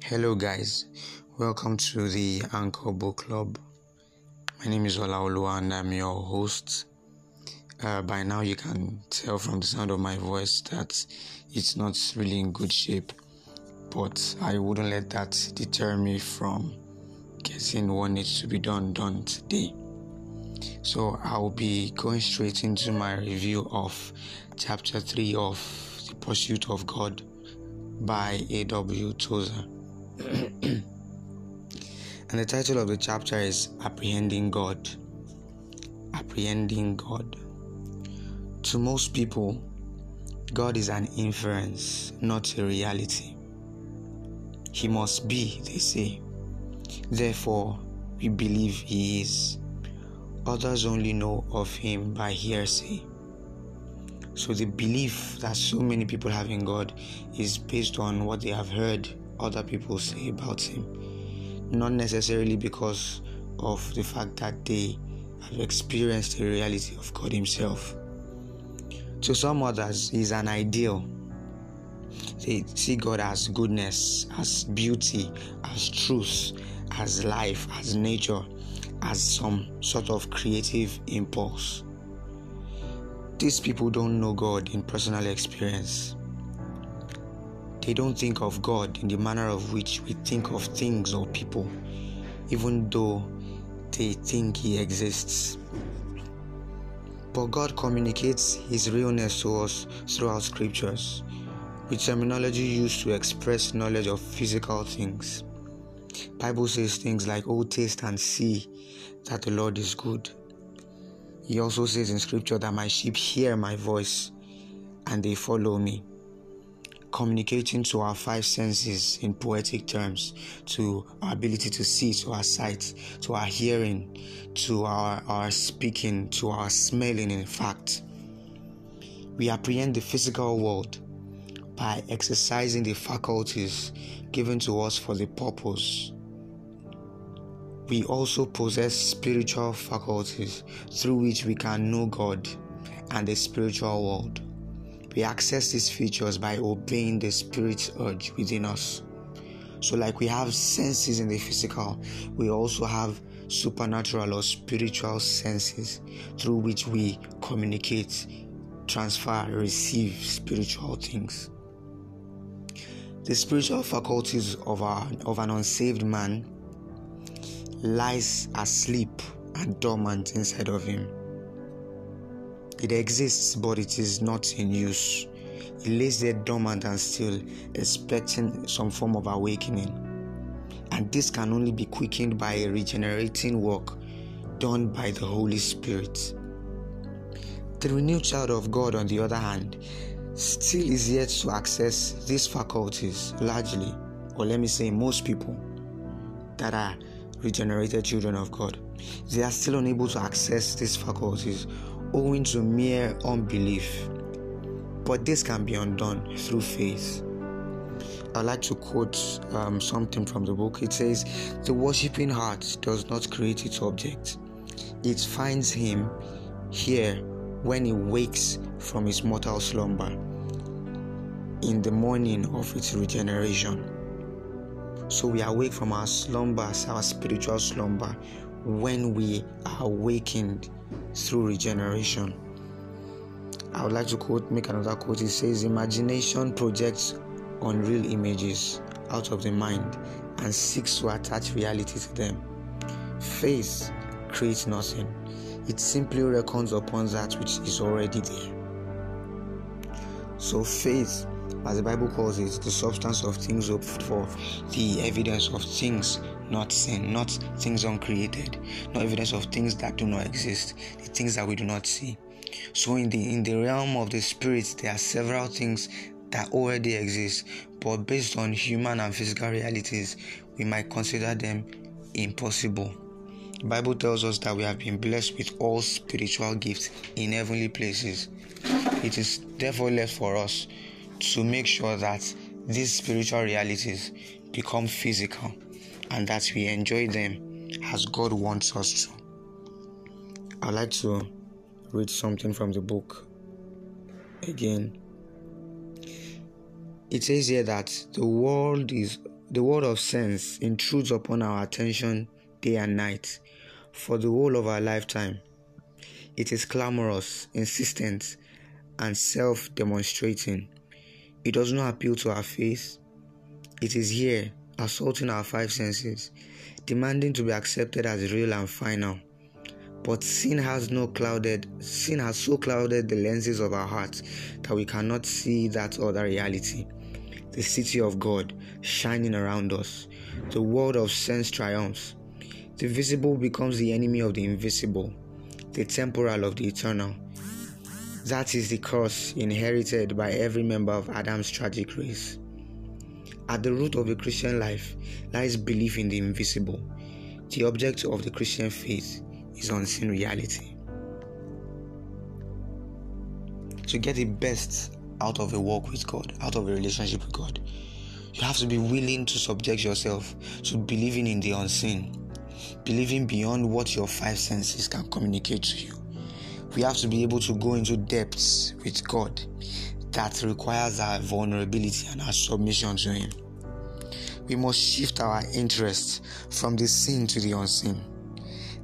Hello, guys. Welcome to the Anchor Book Club. My name is Olaoluwa and I'm your host. Uh, by now, you can tell from the sound of my voice that it's not really in good shape, but I wouldn't let that deter me from getting what needs to be done done today. So, I'll be going straight into my review of chapter 3 of The Pursuit of God by A.W. Tozer. and the title of the chapter is Apprehending God. Apprehending God. To most people, God is an inference, not a reality. He must be, they say. Therefore, we believe He is. Others only know of Him by hearsay. So, the belief that so many people have in God is based on what they have heard other people say about him, not necessarily because of the fact that they have experienced the reality of God Himself. To some others, He's an ideal. They see God as goodness, as beauty, as truth, as life, as nature, as some sort of creative impulse. These people don't know God in personal experience they don't think of God in the manner of which we think of things or people, even though they think He exists. But God communicates His realness to us throughout scriptures, with terminology used to express knowledge of physical things. Bible says things like, "Oh, taste and see that the Lord is good." He also says in scripture that my sheep hear my voice and they follow me communicating to our five senses in poetic terms, to our ability to see, to our sight, to our hearing, to our, our speaking, to our smelling, in fact. We apprehend the physical world by exercising the faculties given to us for the purpose. We also possess spiritual faculties through which we can know God and the spiritual world. We access these features by obeying the spirit's urge within us. So, like we have senses in the physical, we also have supernatural or spiritual senses through which we communicate, transfer, receive spiritual things. The spiritual faculties of, our, of an unsaved man lies asleep and dormant inside of him. It exists, but it is not in use. It lays there dormant and still, expecting some form of awakening. And this can only be quickened by a regenerating work done by the Holy Spirit. The renewed child of God, on the other hand, still is yet to access these faculties largely, or let me say, most people that are regenerated children of God, they are still unable to access these faculties owing to mere unbelief. But this can be undone through faith. I'd like to quote um, something from the book. It says, The worshipping heart does not create its object, it finds him here when he wakes from his mortal slumber in the morning of its regeneration. So we awake from our slumbers, our spiritual slumber, when we are awakened through regeneration. I would like to quote, make another quote. It says, Imagination projects unreal images out of the mind and seeks to attach reality to them. Faith creates nothing, it simply reckons upon that which is already there. So, faith, as the Bible calls it, the substance of things hoped for, the evidence of things not seen, not things uncreated, not evidence of things that do not exist, the things that we do not see. So in the in the realm of the spirit, there are several things that already exist, but based on human and physical realities, we might consider them impossible. The Bible tells us that we have been blessed with all spiritual gifts in heavenly places. It is therefore left for us to make sure that these spiritual realities become physical and that we enjoy them as God wants us to. I'd like to read something from the book again. It says here that the world is The world of sense intrudes upon our attention day and night for the whole of our lifetime. It is clamorous, insistent, and self demonstrating. It does not appeal to our faith. It is here, assaulting our five senses, demanding to be accepted as real and final. But sin has no clouded sin has so clouded the lenses of our hearts that we cannot see that other reality. The city of God shining around us. The world of sense triumphs. The visible becomes the enemy of the invisible, the temporal of the eternal. That is the curse inherited by every member of Adam's tragic race. At the root of the Christian life lies belief in the invisible. The object of the Christian faith is unseen reality. To get the best out of a walk with God, out of a relationship with God, you have to be willing to subject yourself to believing in the unseen, believing beyond what your five senses can communicate to you. We have to be able to go into depths with God that requires our vulnerability and our submission to Him. We must shift our interest from the seen to the unseen.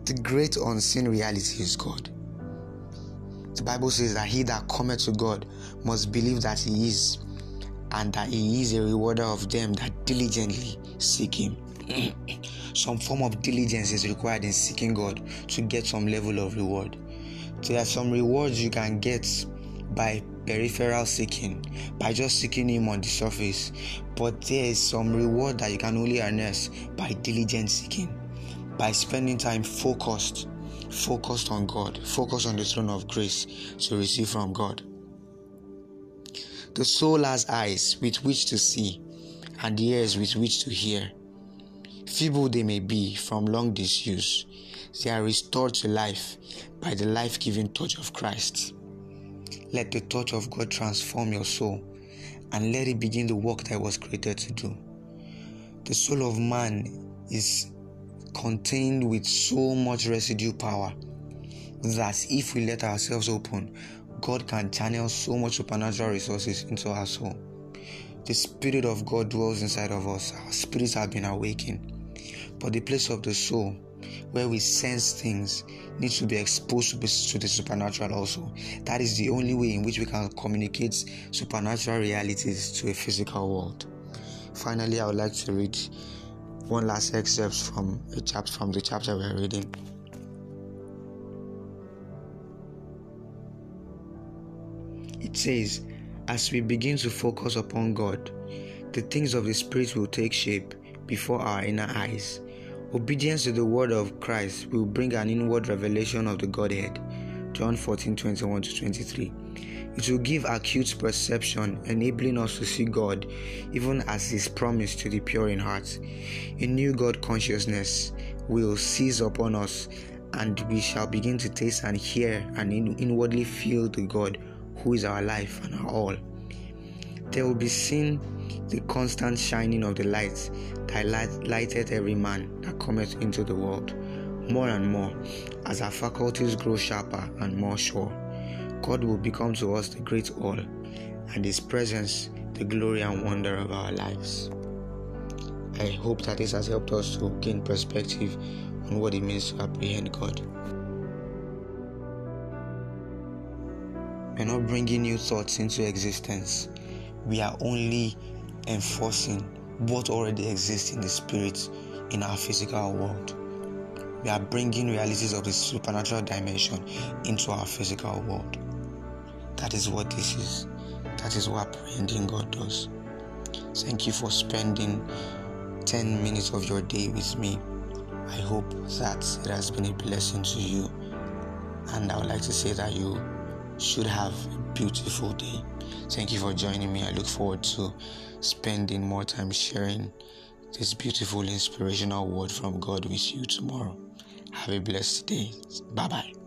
The great unseen reality is God. The Bible says that he that cometh to God must believe that He is, and that He is a rewarder of them that diligently seek Him. some form of diligence is required in seeking God to get some level of reward. There are some rewards you can get by peripheral seeking, by just seeking Him on the surface, but there is some reward that you can only harness by diligent seeking, by spending time focused, focused on God, focused on the throne of grace to receive from God. The soul has eyes with which to see and ears with which to hear. Feeble they may be from long disuse, they are restored to life by the life giving touch of Christ. Let the touch of God transform your soul and let it begin the work that it was created to do. The soul of man is contained with so much residue power that if we let ourselves open, God can channel so much supernatural resources into our soul. The Spirit of God dwells inside of us. Our spirits have been awakened. But the place of the soul, where we sense things, needs to be exposed to the supernatural also. That is the only way in which we can communicate supernatural realities to a physical world. Finally, I would like to read one last excerpt from a chapter from the chapter we're reading. It says, as we begin to focus upon God, the things of the Spirit will take shape before our inner eyes. Obedience to the word of Christ will bring an inward revelation of the Godhead. John 14 21 to 23. It will give acute perception, enabling us to see God even as His promise to the pure in heart. A new God consciousness will seize upon us, and we shall begin to taste and hear and inwardly feel the God who is our life and our all. There will be seen the constant shining of the light that lighted every man that cometh into the world, more and more, as our faculties grow sharper and more sure. God will become to us the great all, and His presence the glory and wonder of our lives. I hope that this has helped us to gain perspective on what it means to apprehend God. We're not bringing new thoughts into existence, we are only enforcing what already exists in the spirit in our physical world. We are bringing realities of the supernatural dimension into our physical world. That is what this is. That is what apprehending God does. Thank you for spending 10 minutes of your day with me. I hope that it has been a blessing to you. And I would like to say that you should have a beautiful day. Thank you for joining me. I look forward to spending more time sharing this beautiful, inspirational word from God with you tomorrow. Have a blessed day. Bye bye.